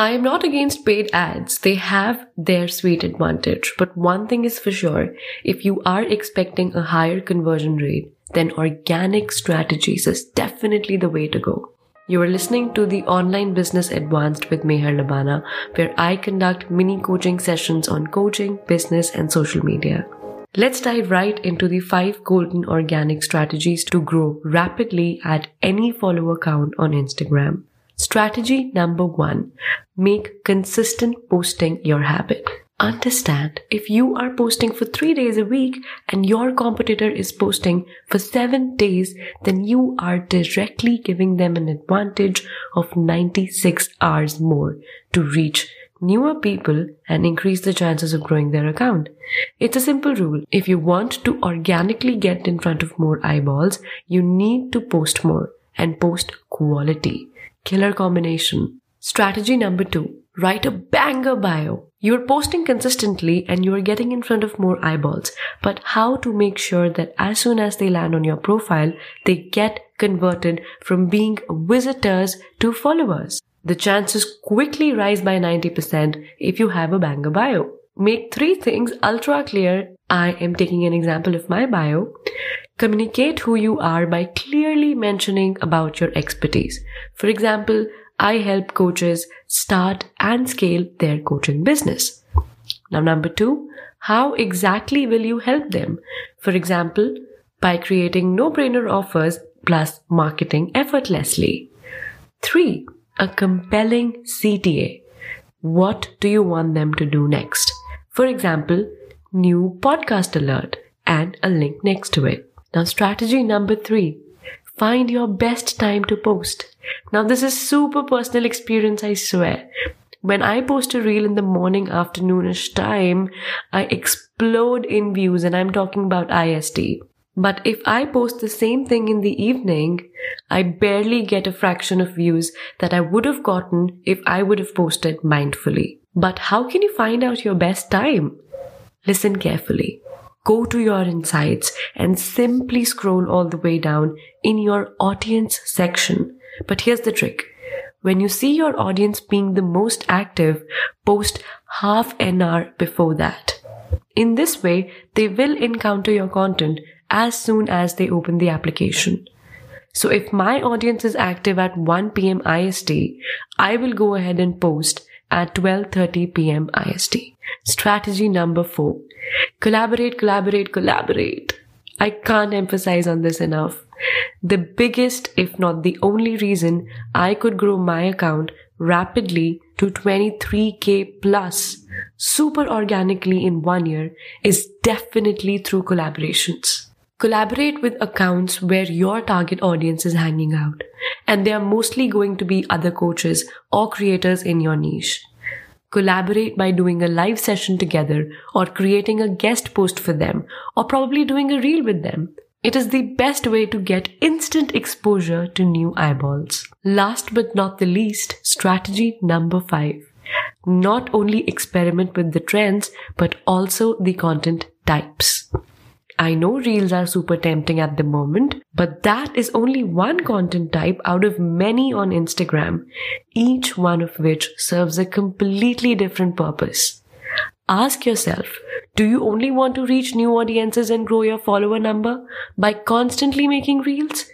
I am not against paid ads. They have their sweet advantage. But one thing is for sure, if you are expecting a higher conversion rate, then organic strategies is definitely the way to go. You are listening to the Online Business Advanced with Mehar Labana, where I conduct mini coaching sessions on coaching, business, and social media. Let's dive right into the five golden organic strategies to grow rapidly at any follower count on Instagram. Strategy number one, make consistent posting your habit. Understand if you are posting for three days a week and your competitor is posting for seven days, then you are directly giving them an advantage of 96 hours more to reach newer people and increase the chances of growing their account. It's a simple rule. If you want to organically get in front of more eyeballs, you need to post more and post quality. Killer combination. Strategy number two. Write a banger bio. You're posting consistently and you're getting in front of more eyeballs. But how to make sure that as soon as they land on your profile, they get converted from being visitors to followers? The chances quickly rise by 90% if you have a banger bio. Make three things ultra clear. I am taking an example of my bio. Communicate who you are by clearly mentioning about your expertise. For example, I help coaches start and scale their coaching business. Now, number two, how exactly will you help them? For example, by creating no-brainer offers plus marketing effortlessly. Three, a compelling CTA. What do you want them to do next? For example, new podcast alert and a link next to it. Now, strategy number three find your best time to post. Now, this is super personal experience, I swear. When I post a reel in the morning, afternoonish time, I explode in views, and I'm talking about IST. But if I post the same thing in the evening, I barely get a fraction of views that I would have gotten if I would have posted mindfully. But how can you find out your best time? Listen carefully go to your insights and simply scroll all the way down in your audience section. But here's the trick. When you see your audience being the most active, post half an hour before that. In this way, they will encounter your content as soon as they open the application. So if my audience is active at 1 p.m. IST, I will go ahead and post at 12:30 p.m. IST. Strategy number 4. Collaborate, collaborate, collaborate. I can't emphasize on this enough. The biggest, if not the only reason I could grow my account rapidly to 23k plus super organically in one year is definitely through collaborations. Collaborate with accounts where your target audience is hanging out, and they are mostly going to be other coaches or creators in your niche. Collaborate by doing a live session together or creating a guest post for them or probably doing a reel with them. It is the best way to get instant exposure to new eyeballs. Last but not the least, strategy number five. Not only experiment with the trends, but also the content types. I know reels are super tempting at the moment, but that is only one content type out of many on Instagram, each one of which serves a completely different purpose. Ask yourself, do you only want to reach new audiences and grow your follower number by constantly making reels?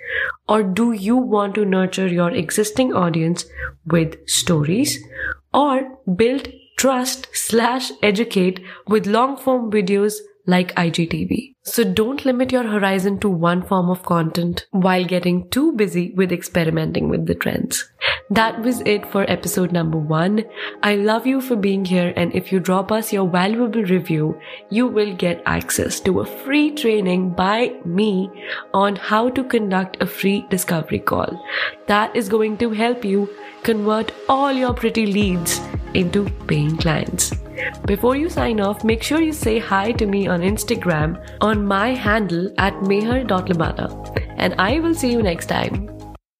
Or do you want to nurture your existing audience with stories or build trust slash educate with long form videos like IGTV. So don't limit your horizon to one form of content while getting too busy with experimenting with the trends. That was it for episode number one. I love you for being here and if you drop us your valuable review, you will get access to a free training by me on how to conduct a free discovery call. That is going to help you convert all your pretty leads into paying clients. Before you sign off, make sure you say hi to me on Instagram on my handle at mehar.labana. And I will see you next time.